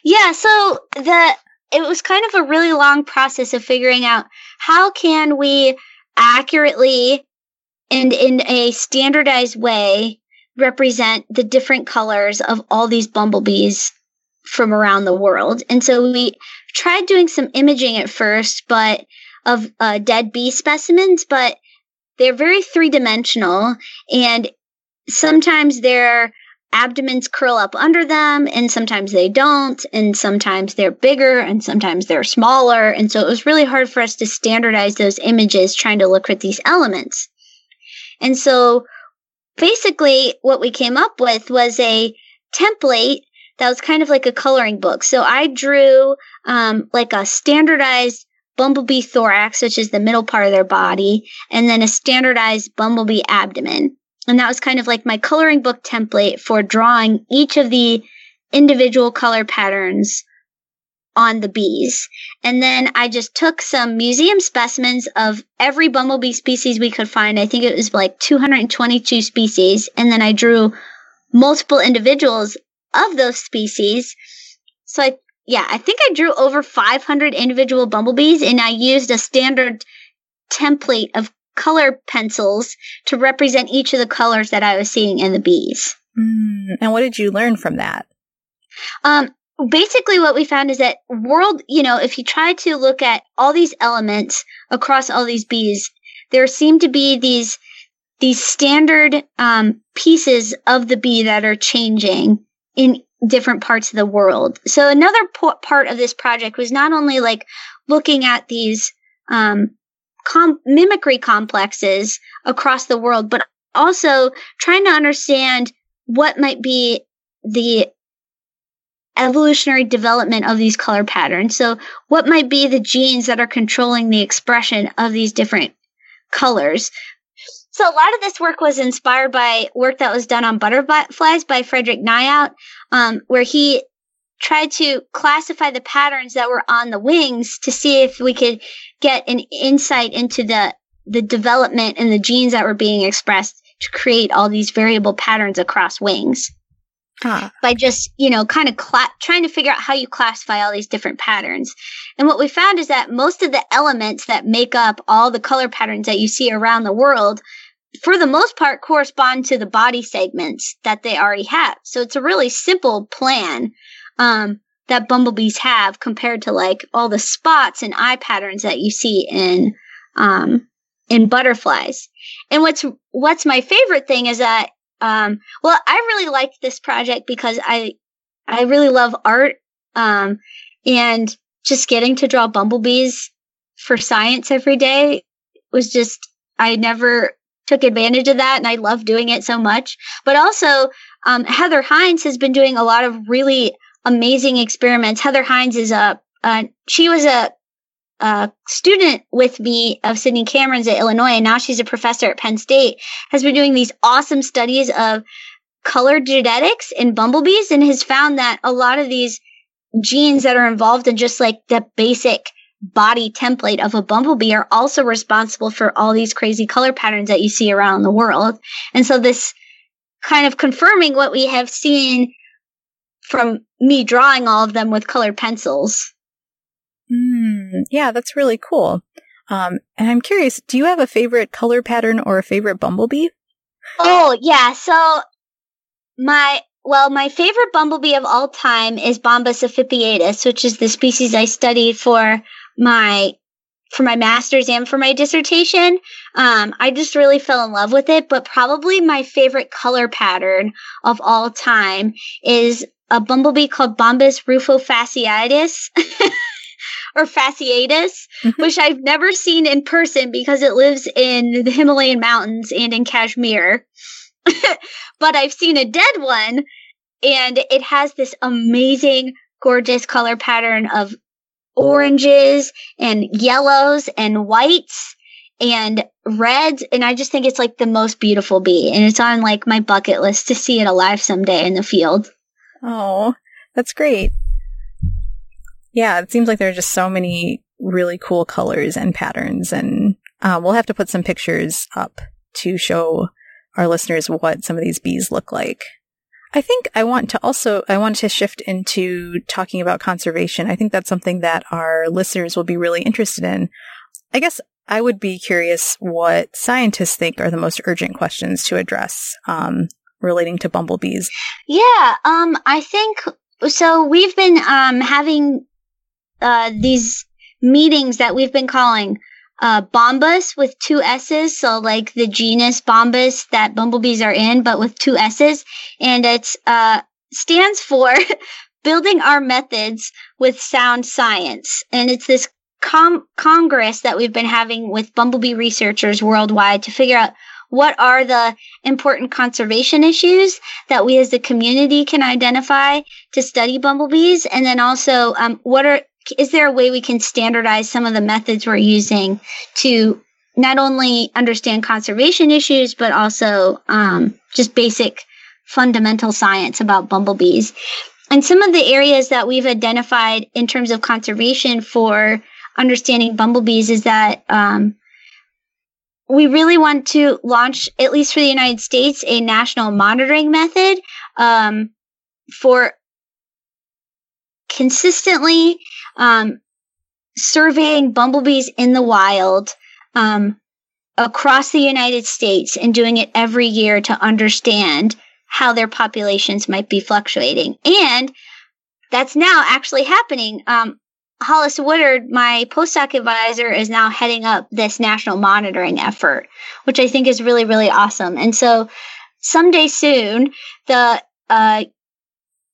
Yeah, so the it was kind of a really long process of figuring out how can we accurately and in a standardized way represent the different colors of all these bumblebees from around the world. And so we tried doing some imaging at first, but of uh, dead bee specimens, but they're very three dimensional and sometimes they're abdomens curl up under them and sometimes they don't and sometimes they're bigger and sometimes they're smaller and so it was really hard for us to standardize those images trying to look at these elements. And so basically what we came up with was a template that was kind of like a coloring book. So i drew um, like a standardized bumblebee thorax which is the middle part of their body and then a standardized bumblebee abdomen and that was kind of like my coloring book template for drawing each of the individual color patterns on the bees. And then I just took some museum specimens of every bumblebee species we could find. I think it was like 222 species. And then I drew multiple individuals of those species. So I, yeah, I think I drew over 500 individual bumblebees and I used a standard template of color pencils to represent each of the colors that I was seeing in the bees. Mm, and what did you learn from that? Um, basically, what we found is that world, you know, if you try to look at all these elements across all these bees, there seem to be these these standard um, pieces of the bee that are changing in different parts of the world. So another po- part of this project was not only like looking at these um, com- mimicry complexes across the world, but also trying to understand what might be the evolutionary development of these color patterns. So, what might be the genes that are controlling the expression of these different colors? So, a lot of this work was inspired by work that was done on butterflies by Frederik Nijhout, um, where he tried to classify the patterns that were on the wings to see if we could get an insight into the the development and the genes that were being expressed to create all these variable patterns across wings. Huh. By just, you know, kind of cla- trying to figure out how you classify all these different patterns. And what we found is that most of the elements that make up all the color patterns that you see around the world, for the most part, correspond to the body segments that they already have. So it's a really simple plan um, that bumblebees have compared to like all the spots and eye patterns that you see in um, in butterflies. And what's what's my favorite thing is that um, well, I really liked this project because I I really love art um, and just getting to draw bumblebees for science every day was just I never took advantage of that and I love doing it so much. But also um, Heather Hines has been doing a lot of really amazing experiments. Heather Hines is a, uh, she was a, a student with me of Sydney Cameron's at Illinois, and now she's a professor at Penn State, has been doing these awesome studies of color genetics in bumblebees and has found that a lot of these genes that are involved in just like the basic body template of a bumblebee are also responsible for all these crazy color patterns that you see around the world. And so this kind of confirming what we have seen from me drawing all of them with colored pencils. Mm, yeah, that's really cool. Um, and I'm curious, do you have a favorite color pattern or a favorite bumblebee? Oh, yeah. So my, well, my favorite bumblebee of all time is Bombus ephippiatus, which is the species I studied for my for my master's and for my dissertation. Um, I just really fell in love with it, but probably my favorite color pattern of all time is a bumblebee called Bombus rufofasciatus. or fasciatus, mm-hmm. which I've never seen in person because it lives in the Himalayan mountains and in Kashmir. but I've seen a dead one and it has this amazing, gorgeous color pattern of oranges and yellows and whites and reds. And I just think it's like the most beautiful bee. And it's on like my bucket list to see it alive someday in the field. Oh, that's great. Yeah, it seems like there are just so many really cool colors and patterns. And uh, we'll have to put some pictures up to show our listeners what some of these bees look like. I think I want to also, I want to shift into talking about conservation. I think that's something that our listeners will be really interested in. I guess I would be curious what scientists think are the most urgent questions to address um, relating to bumblebees? Yeah, um, I think so. We've been um, having uh, these meetings that we've been calling uh, bombus with two S's. So like the genus bombus that bumblebees are in, but with two S's. And it uh, stands for building our methods with sound science. And it's this com- congress that we've been having with bumblebee researchers worldwide to figure out what are the important conservation issues that we as the community can identify to study bumblebees and then also um, what are is there a way we can standardize some of the methods we're using to not only understand conservation issues, but also um, just basic fundamental science about bumblebees. And some of the areas that we've identified in terms of conservation for understanding bumblebees is that um, we really want to launch, at least for the United States, a national monitoring method um, for consistently um, surveying bumblebees in the wild um, across the United States and doing it every year to understand how their populations might be fluctuating. And that's now actually happening. Um, Hollis Woodard, my postdoc advisor, is now heading up this national monitoring effort, which I think is really, really awesome. And so someday soon, the uh,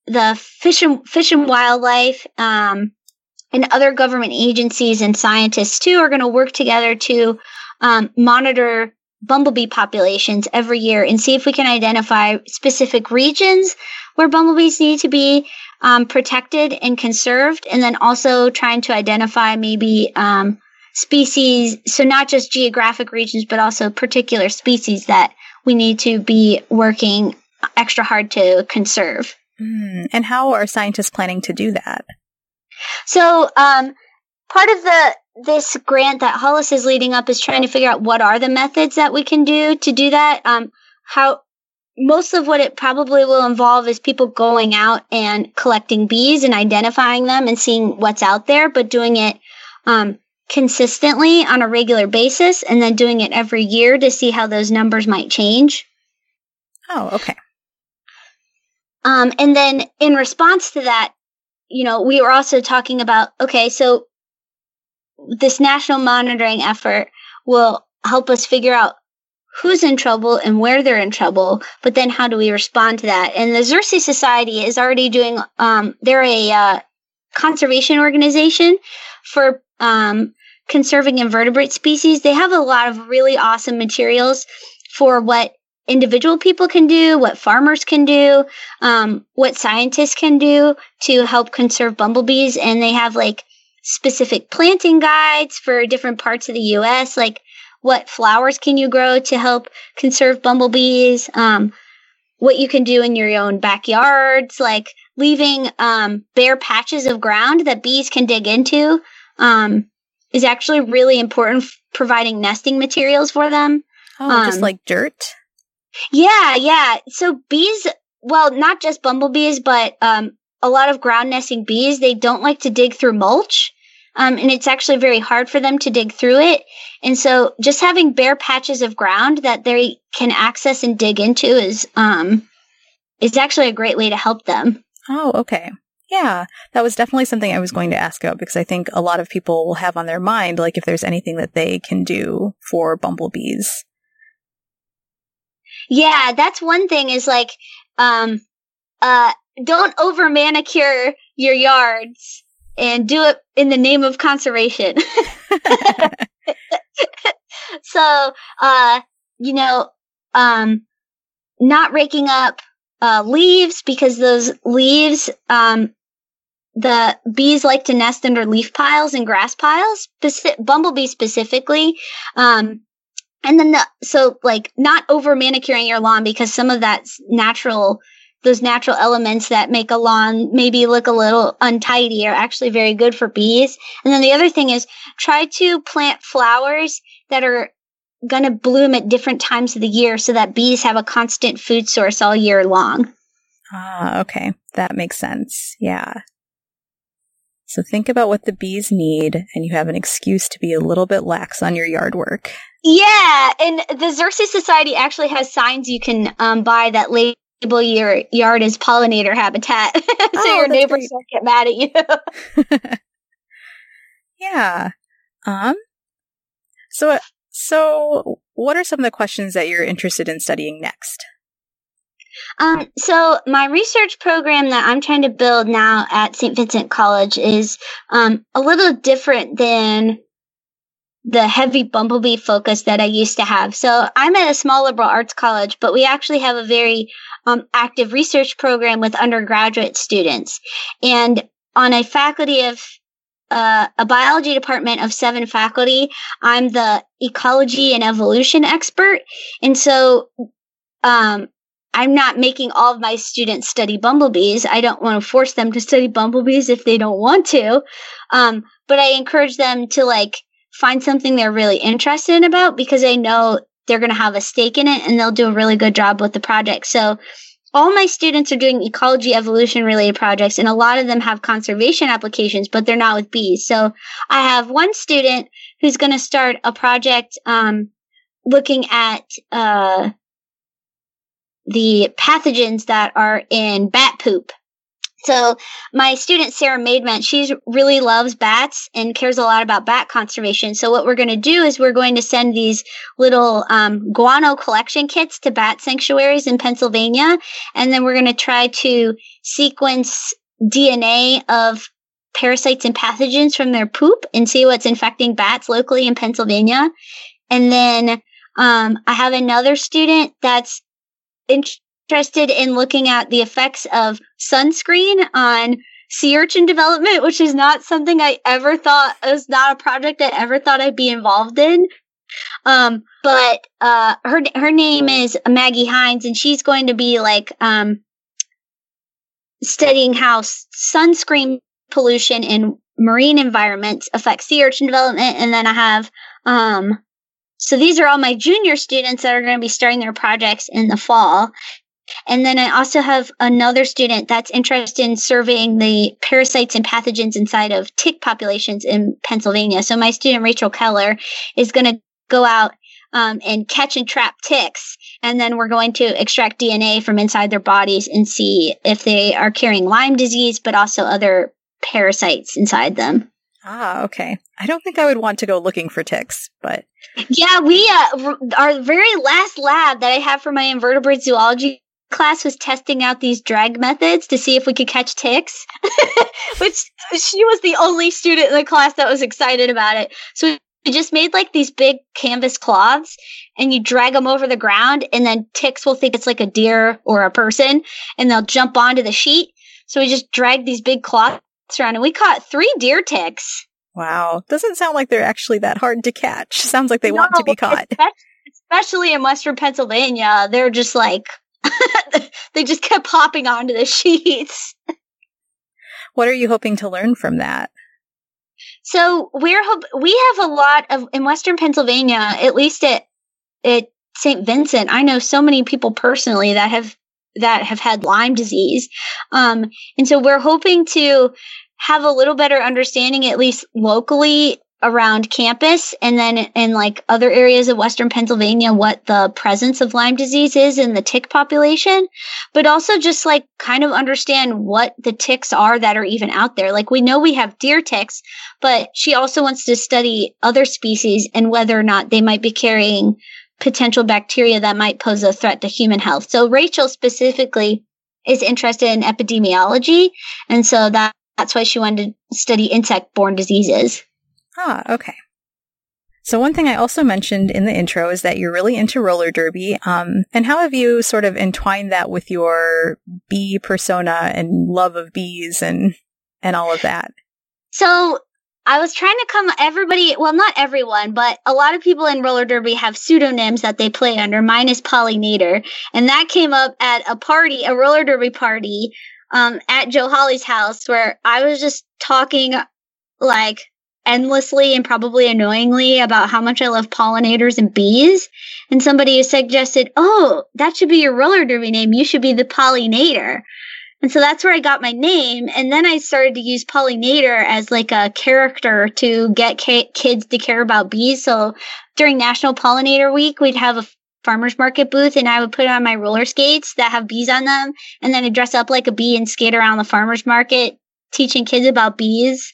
the fish and fish and wildlife um, and other government agencies and scientists too are going to work together to um, monitor bumblebee populations every year and see if we can identify specific regions where bumblebees need to be um, protected and conserved, and then also trying to identify maybe um, species. So not just geographic regions, but also particular species that we need to be working extra hard to conserve. Mm, and how are scientists planning to do that? So, um, part of the this grant that Hollis is leading up is trying to figure out what are the methods that we can do to do that. Um, how most of what it probably will involve is people going out and collecting bees and identifying them and seeing what's out there, but doing it um, consistently on a regular basis and then doing it every year to see how those numbers might change. Oh, okay. Um, and then in response to that, you know, we were also talking about okay, so this national monitoring effort will help us figure out who's in trouble and where they're in trouble, but then how do we respond to that? And the Xerces Society is already doing, um, they're a uh, conservation organization for um, conserving invertebrate species. They have a lot of really awesome materials for what individual people can do, what farmers can do, um, what scientists can do to help conserve bumblebees. And they have like specific planting guides for different parts of the US, like what flowers can you grow to help conserve bumblebees, um, what you can do in your own backyards, like leaving um, bare patches of ground that bees can dig into um, is actually really important, providing nesting materials for them. Oh, just um, like dirt? Yeah, yeah. So bees, well, not just bumblebees, but um, a lot of ground nesting bees, they don't like to dig through mulch. Um, and it's actually very hard for them to dig through it. And so just having bare patches of ground that they can access and dig into is um, is actually a great way to help them. Oh, okay. Yeah, that was definitely something I was going to ask about because I think a lot of people will have on their mind, like if there's anything that they can do for bumblebees. Yeah, that's one thing is like, um, uh, don't over manicure your yards and do it in the name of conservation. so, uh, you know, um, not raking up uh, leaves because those leaves, um, the bees like to nest under leaf piles and grass piles, bumblebees specifically. Um, and then the, so like not over manicuring your lawn because some of that's natural those natural elements that make a lawn maybe look a little untidy are actually very good for bees. And then the other thing is try to plant flowers that are going to bloom at different times of the year so that bees have a constant food source all year long. Ah, okay. That makes sense. Yeah. So think about what the bees need, and you have an excuse to be a little bit lax on your yard work. Yeah, and the Xerces Society actually has signs you can um, buy that label your yard as pollinator habitat, so oh, your neighbors don't get mad at you. yeah. Um. So, so what are some of the questions that you're interested in studying next? Um, so my research program that I'm trying to build now at St. Vincent College is um, a little different than the heavy bumblebee focus that I used to have. So I'm at a small liberal arts college, but we actually have a very um, active research program with undergraduate students. And on a faculty of uh, a biology department of seven faculty, I'm the ecology and evolution expert. And so um, I'm not making all of my students study bumblebees. I don't want to force them to study bumblebees if they don't want to. Um, but I encourage them to like find something they're really interested in about because I know they're going to have a stake in it and they'll do a really good job with the project. So all my students are doing ecology evolution related projects and a lot of them have conservation applications, but they're not with bees. So I have one student who's going to start a project, um, looking at, uh, the pathogens that are in bat poop. So my student Sarah Maidment, she really loves bats and cares a lot about bat conservation. So what we're going to do is we're going to send these little um, guano collection kits to bat sanctuaries in Pennsylvania, and then we're going to try to sequence DNA of parasites and pathogens from their poop and see what's infecting bats locally in Pennsylvania. And then um, I have another student that's interested in looking at the effects of sunscreen on sea urchin development, which is not something I ever thought was not a project I ever thought I'd be involved in. Um, but uh, her her name is Maggie Hines, and she's going to be like um, studying how sunscreen pollution in marine environments affects sea urchin development. And then I have um, so these are all my junior students that are going to be starting their projects in the fall. And then I also have another student that's interested in surveying the parasites and pathogens inside of tick populations in Pennsylvania. So my student Rachel Keller is going to go out um, and catch and trap ticks, and then we're going to extract DNA from inside their bodies and see if they are carrying Lyme disease, but also other parasites inside them. Ah, okay. I don't think I would want to go looking for ticks, but yeah, we uh, our very last lab that I have for my invertebrate zoology class was testing out these drag methods to see if we could catch ticks, which she was the only student in the class that was excited about it. So we just made like these big canvas cloths and you drag them over the ground and then ticks will think it's like a deer or a person and they'll jump onto the sheet. So we just drag these big cloths around and we caught three deer ticks. Wow. Doesn't sound like they're actually that hard to catch. Sounds like they no, want to be caught. Especially in Western Pennsylvania, they're just like, they just kept popping onto the sheets. What are you hoping to learn from that? So we're hope- we have a lot of in Western Pennsylvania, at least at at St. Vincent. I know so many people personally that have that have had Lyme disease. Um, and so we're hoping to have a little better understanding, at least locally around campus and then in like other areas of Western Pennsylvania, what the presence of Lyme disease is in the tick population, but also just like kind of understand what the ticks are that are even out there. Like we know we have deer ticks, but she also wants to study other species and whether or not they might be carrying potential bacteria that might pose a threat to human health. So Rachel specifically is interested in epidemiology. And so that, that's why she wanted to study insect borne diseases. Ah, okay. So one thing I also mentioned in the intro is that you're really into roller derby. Um, and how have you sort of entwined that with your bee persona and love of bees and and all of that? So I was trying to come everybody, well, not everyone, but a lot of people in roller derby have pseudonyms that they play under. Mine is Pollinator, and that came up at a party, a roller derby party, um, at Joe Holly's house where I was just talking like endlessly and probably annoyingly about how much I love pollinators and bees. And somebody suggested, Oh, that should be your roller derby name. You should be the pollinator. And so that's where I got my name. And then I started to use pollinator as like a character to get ca- kids to care about bees. So during National Pollinator Week, we'd have a farmer's market booth and I would put on my roller skates that have bees on them. And then I'd dress up like a bee and skate around the farmer's market teaching kids about bees.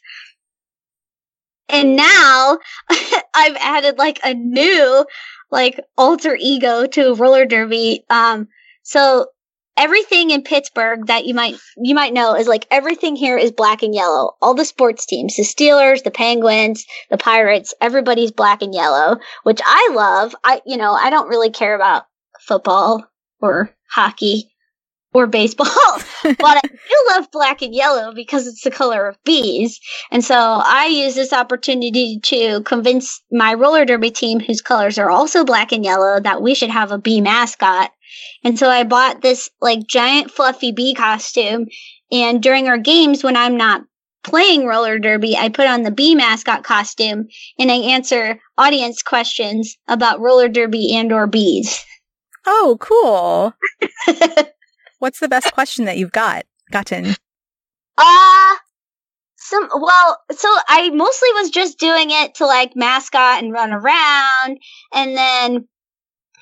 And now I've added like a new like alter ego to roller derby. Um, so everything in Pittsburgh that you might you might know is like everything here is black and yellow. All the sports teams, the Steelers, the Penguins, the Pirates, everybody's black and yellow, which I love. I you know, I don't really care about football or hockey or baseball, but I do love black and yellow because it's the color of bees. And so I use this opportunity to convince my roller derby team, whose colors are also black and yellow, that we should have a bee mascot. And so I bought this like giant fluffy bee costume. And during our games, when I'm not playing roller derby, I put on the bee mascot costume and I answer audience questions about roller derby and or bees. Oh, cool. What's the best question that you've got gotten? Uh some well, so I mostly was just doing it to like mascot and run around and then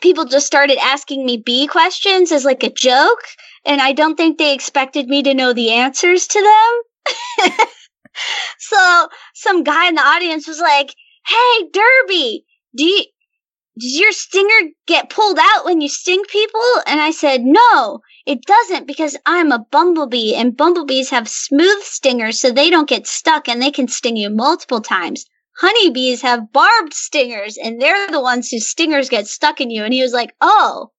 people just started asking me bee questions as like a joke and I don't think they expected me to know the answers to them. so some guy in the audience was like, "Hey, Derby, do you does your stinger get pulled out when you sting people?" And I said, "No, it doesn't because I'm a bumblebee and bumblebees have smooth stingers so they don't get stuck and they can sting you multiple times. Honeybees have barbed stingers and they're the ones whose stingers get stuck in you. And he was like, Oh,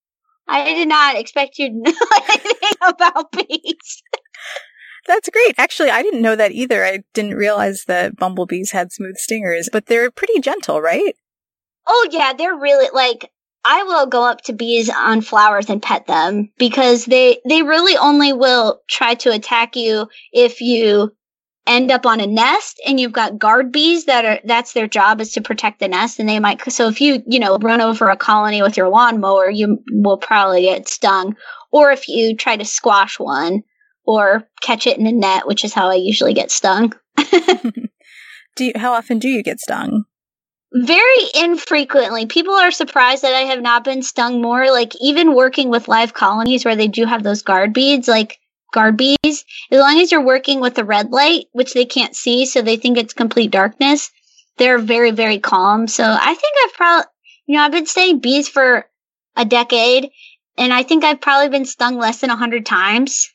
I did not expect you to know anything about bees. That's great. Actually, I didn't know that either. I didn't realize that bumblebees had smooth stingers, but they're pretty gentle, right? Oh, yeah. They're really like, I will go up to bees on flowers and pet them because they they really only will try to attack you if you end up on a nest and you've got guard bees that are that's their job is to protect the nest and they might so if you you know run over a colony with your lawnmower you will probably get stung or if you try to squash one or catch it in a net which is how I usually get stung. do you, how often do you get stung? very infrequently. People are surprised that I have not been stung more. Like even working with live colonies where they do have those guard beads, like guard bees, as long as you're working with a red light, which they can't see, so they think it's complete darkness, they're very, very calm. So I think I've probably, you know, I've been studying bees for a decade, and I think I've probably been stung less than a hundred times.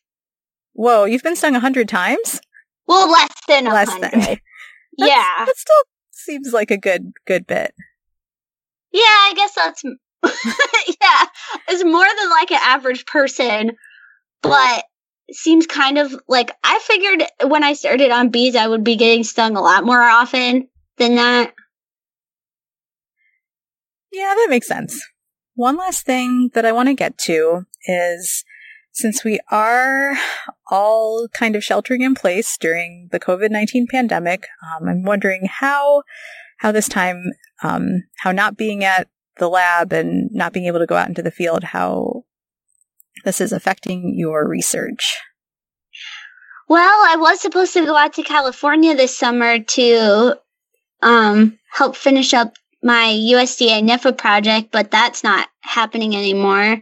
Whoa, you've been stung a hundred times? Well, less than a hundred. yeah, that's still seems like a good good bit. Yeah, I guess that's yeah. It's more than like an average person, but seems kind of like I figured when I started on bees I would be getting stung a lot more often than that. Yeah, that makes sense. One last thing that I want to get to is since we are all kind of sheltering in place during the COVID 19 pandemic, um, I'm wondering how, how this time, um, how not being at the lab and not being able to go out into the field, how this is affecting your research. Well, I was supposed to go out to California this summer to um, help finish up my USDA NIFA project, but that's not happening anymore.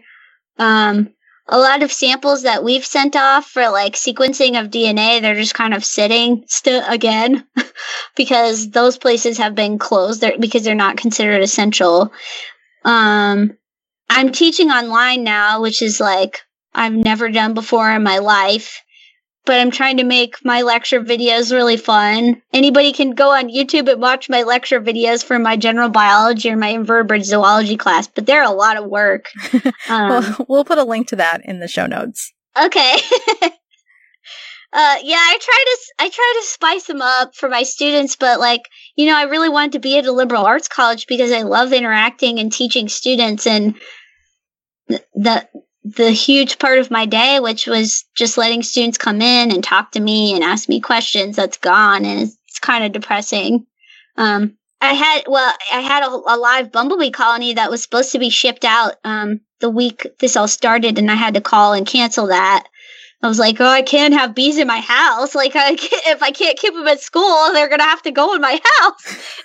Um, a lot of samples that we've sent off for like sequencing of DNA, they're just kind of sitting still again because those places have been closed because they're not considered essential. Um, I'm teaching online now, which is like I've never done before in my life but I'm trying to make my lecture videos really fun. Anybody can go on YouTube and watch my lecture videos for my general biology or my invertebrate zoology class, but they're a lot of work. Um, well, we'll put a link to that in the show notes. Okay. uh, yeah, I try to I try to spice them up for my students, but like you know, I really wanted to be at a liberal arts college because I love interacting and teaching students, and the the huge part of my day, which was just letting students come in and talk to me and ask me questions, that's gone, and it's, it's kind of depressing. Um, I had well, I had a, a, live bumblebee colony that was supposed to be shipped out um, the week this all started, and I had to call and cancel that. I was like, oh, I can't have bees in my house. Like, I if I can't keep them at school, they're gonna have to go in my house.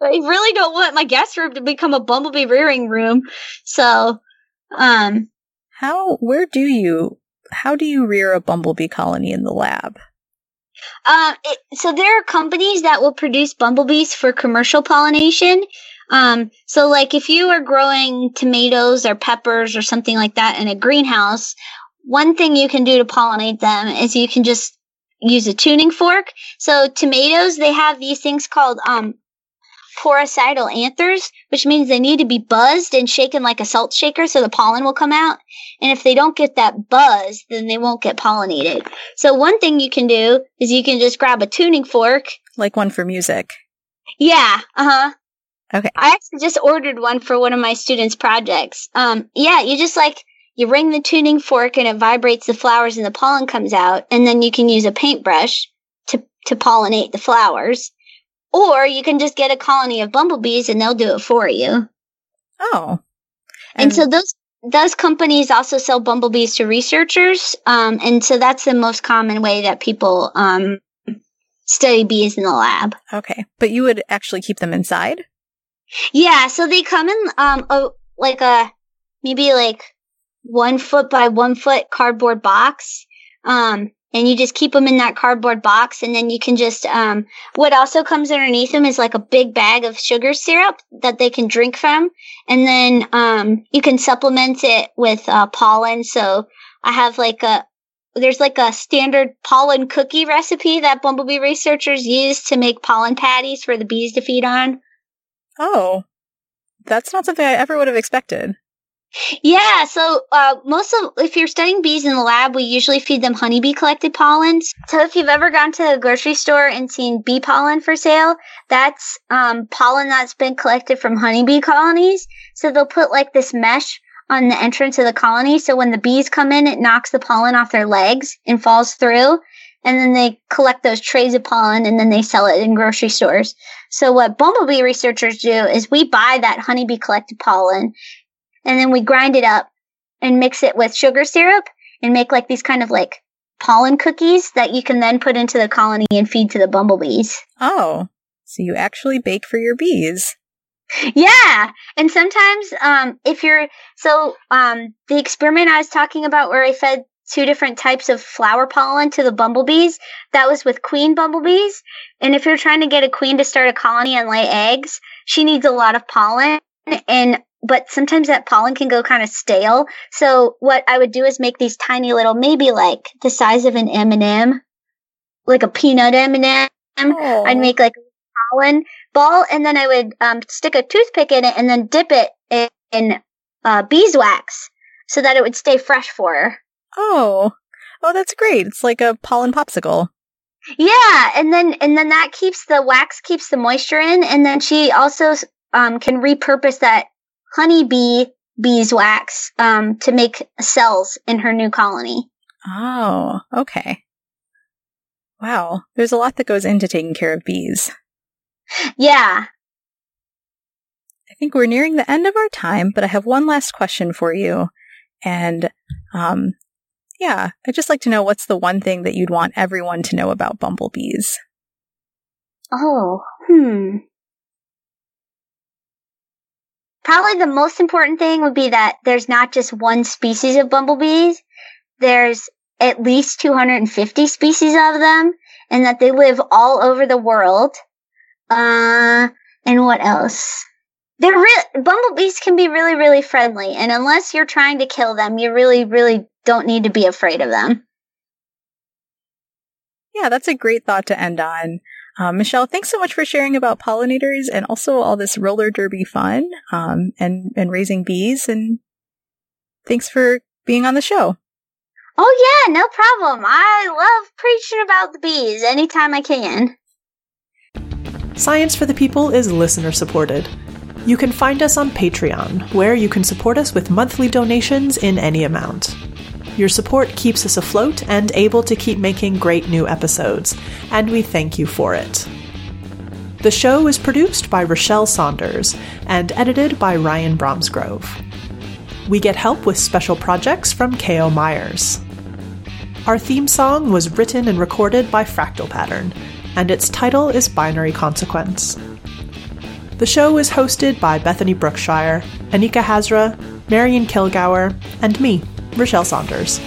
I really don't want my guest room to become a bumblebee rearing room. So um, how, where do you, how do you rear a bumblebee colony in the lab? Um, it, so there are companies that will produce bumblebees for commercial pollination. Um, so like if you are growing tomatoes or peppers or something like that in a greenhouse, one thing you can do to pollinate them is you can just use a tuning fork. So tomatoes, they have these things called um, poricidal anthers, which means they need to be buzzed and shaken like a salt shaker so the pollen will come out. And if they don't get that buzz, then they won't get pollinated. So one thing you can do is you can just grab a tuning fork. Like one for music. Yeah, uh-huh. Okay. I actually just ordered one for one of my students' projects. Um, yeah, you just like you ring the tuning fork and it vibrates the flowers and the pollen comes out, and then you can use a paintbrush to to pollinate the flowers. Or you can just get a colony of bumblebees and they'll do it for you. Oh. And, and so those those companies also sell bumblebees to researchers, um, and so that's the most common way that people um, study bees in the lab. Okay, but you would actually keep them inside? Yeah, so they come in um a, like a maybe like one foot by one foot cardboard box. Um, and you just keep them in that cardboard box and then you can just um, what also comes underneath them is like a big bag of sugar syrup that they can drink from. And then um, you can supplement it with uh, pollen. So i have like a there's like a standard pollen cookie recipe that bumblebee researchers use to make pollen patties for the bees to feed on. Oh that's not something i ever would have expected yeah, so uh, most of if you're studying bees in the lab, we usually feed them honeybee collected pollens. So if you've ever gone to a grocery store and seen bee pollen for sale, that's um, pollen that's been collected from honeybee colonies. So they'll put like this mesh on the entrance of the colony, so when the bees come in, it knocks the pollen off their legs and falls through. And then they collect those trays of pollen and then they sell it in grocery stores. So what bumblebee researchers do is we buy that honeybee collected pollen and then we grind it up and mix it with sugar syrup and make like these kind of like pollen cookies that you can then put into the colony and feed to the bumblebees. Oh, so you actually bake for your bees. Yeah. And sometimes um if you're so um the experiment I was talking about where I fed two different types of flower pollen to the bumblebees, that was with queen bumblebees. And if you're trying to get a queen to start a colony and lay eggs, she needs a lot of pollen and but sometimes that pollen can go kind of stale. So what I would do is make these tiny little, maybe like the size of an M&M, like a peanut M&M. Oh. I'd make like a pollen ball and then I would um, stick a toothpick in it and then dip it in, in uh, beeswax so that it would stay fresh for her. Oh, oh, that's great. It's like a pollen popsicle. Yeah, and then and then that keeps the wax keeps the moisture in, and then she also um, can repurpose that honeybee beeswax um, to make cells in her new colony. Oh, okay. Wow, there's a lot that goes into taking care of bees. Yeah. I think we're nearing the end of our time, but I have one last question for you. And um, yeah, I'd just like to know what's the one thing that you'd want everyone to know about bumblebees? Oh, hmm probably the most important thing would be that there's not just one species of bumblebees. There's at least 250 species of them and that they live all over the world. Uh, and what else? They're bumblebees can be really, really friendly. And unless you're trying to kill them, you really, really don't need to be afraid of them. Yeah, that's a great thought to end on. Um, Michelle, thanks so much for sharing about pollinators and also all this roller derby fun um, and and raising bees. And thanks for being on the show. Oh yeah, no problem. I love preaching about the bees anytime I can. Science for the People is listener supported. You can find us on Patreon, where you can support us with monthly donations in any amount. Your support keeps us afloat and able to keep making great new episodes, and we thank you for it. The show is produced by Rochelle Saunders and edited by Ryan Bromsgrove. We get help with special projects from K.O. Myers. Our theme song was written and recorded by Fractal Pattern, and its title is Binary Consequence. The show is hosted by Bethany Brookshire, Anika Hazra, Marion Kilgour, and me, Rochelle Saunders.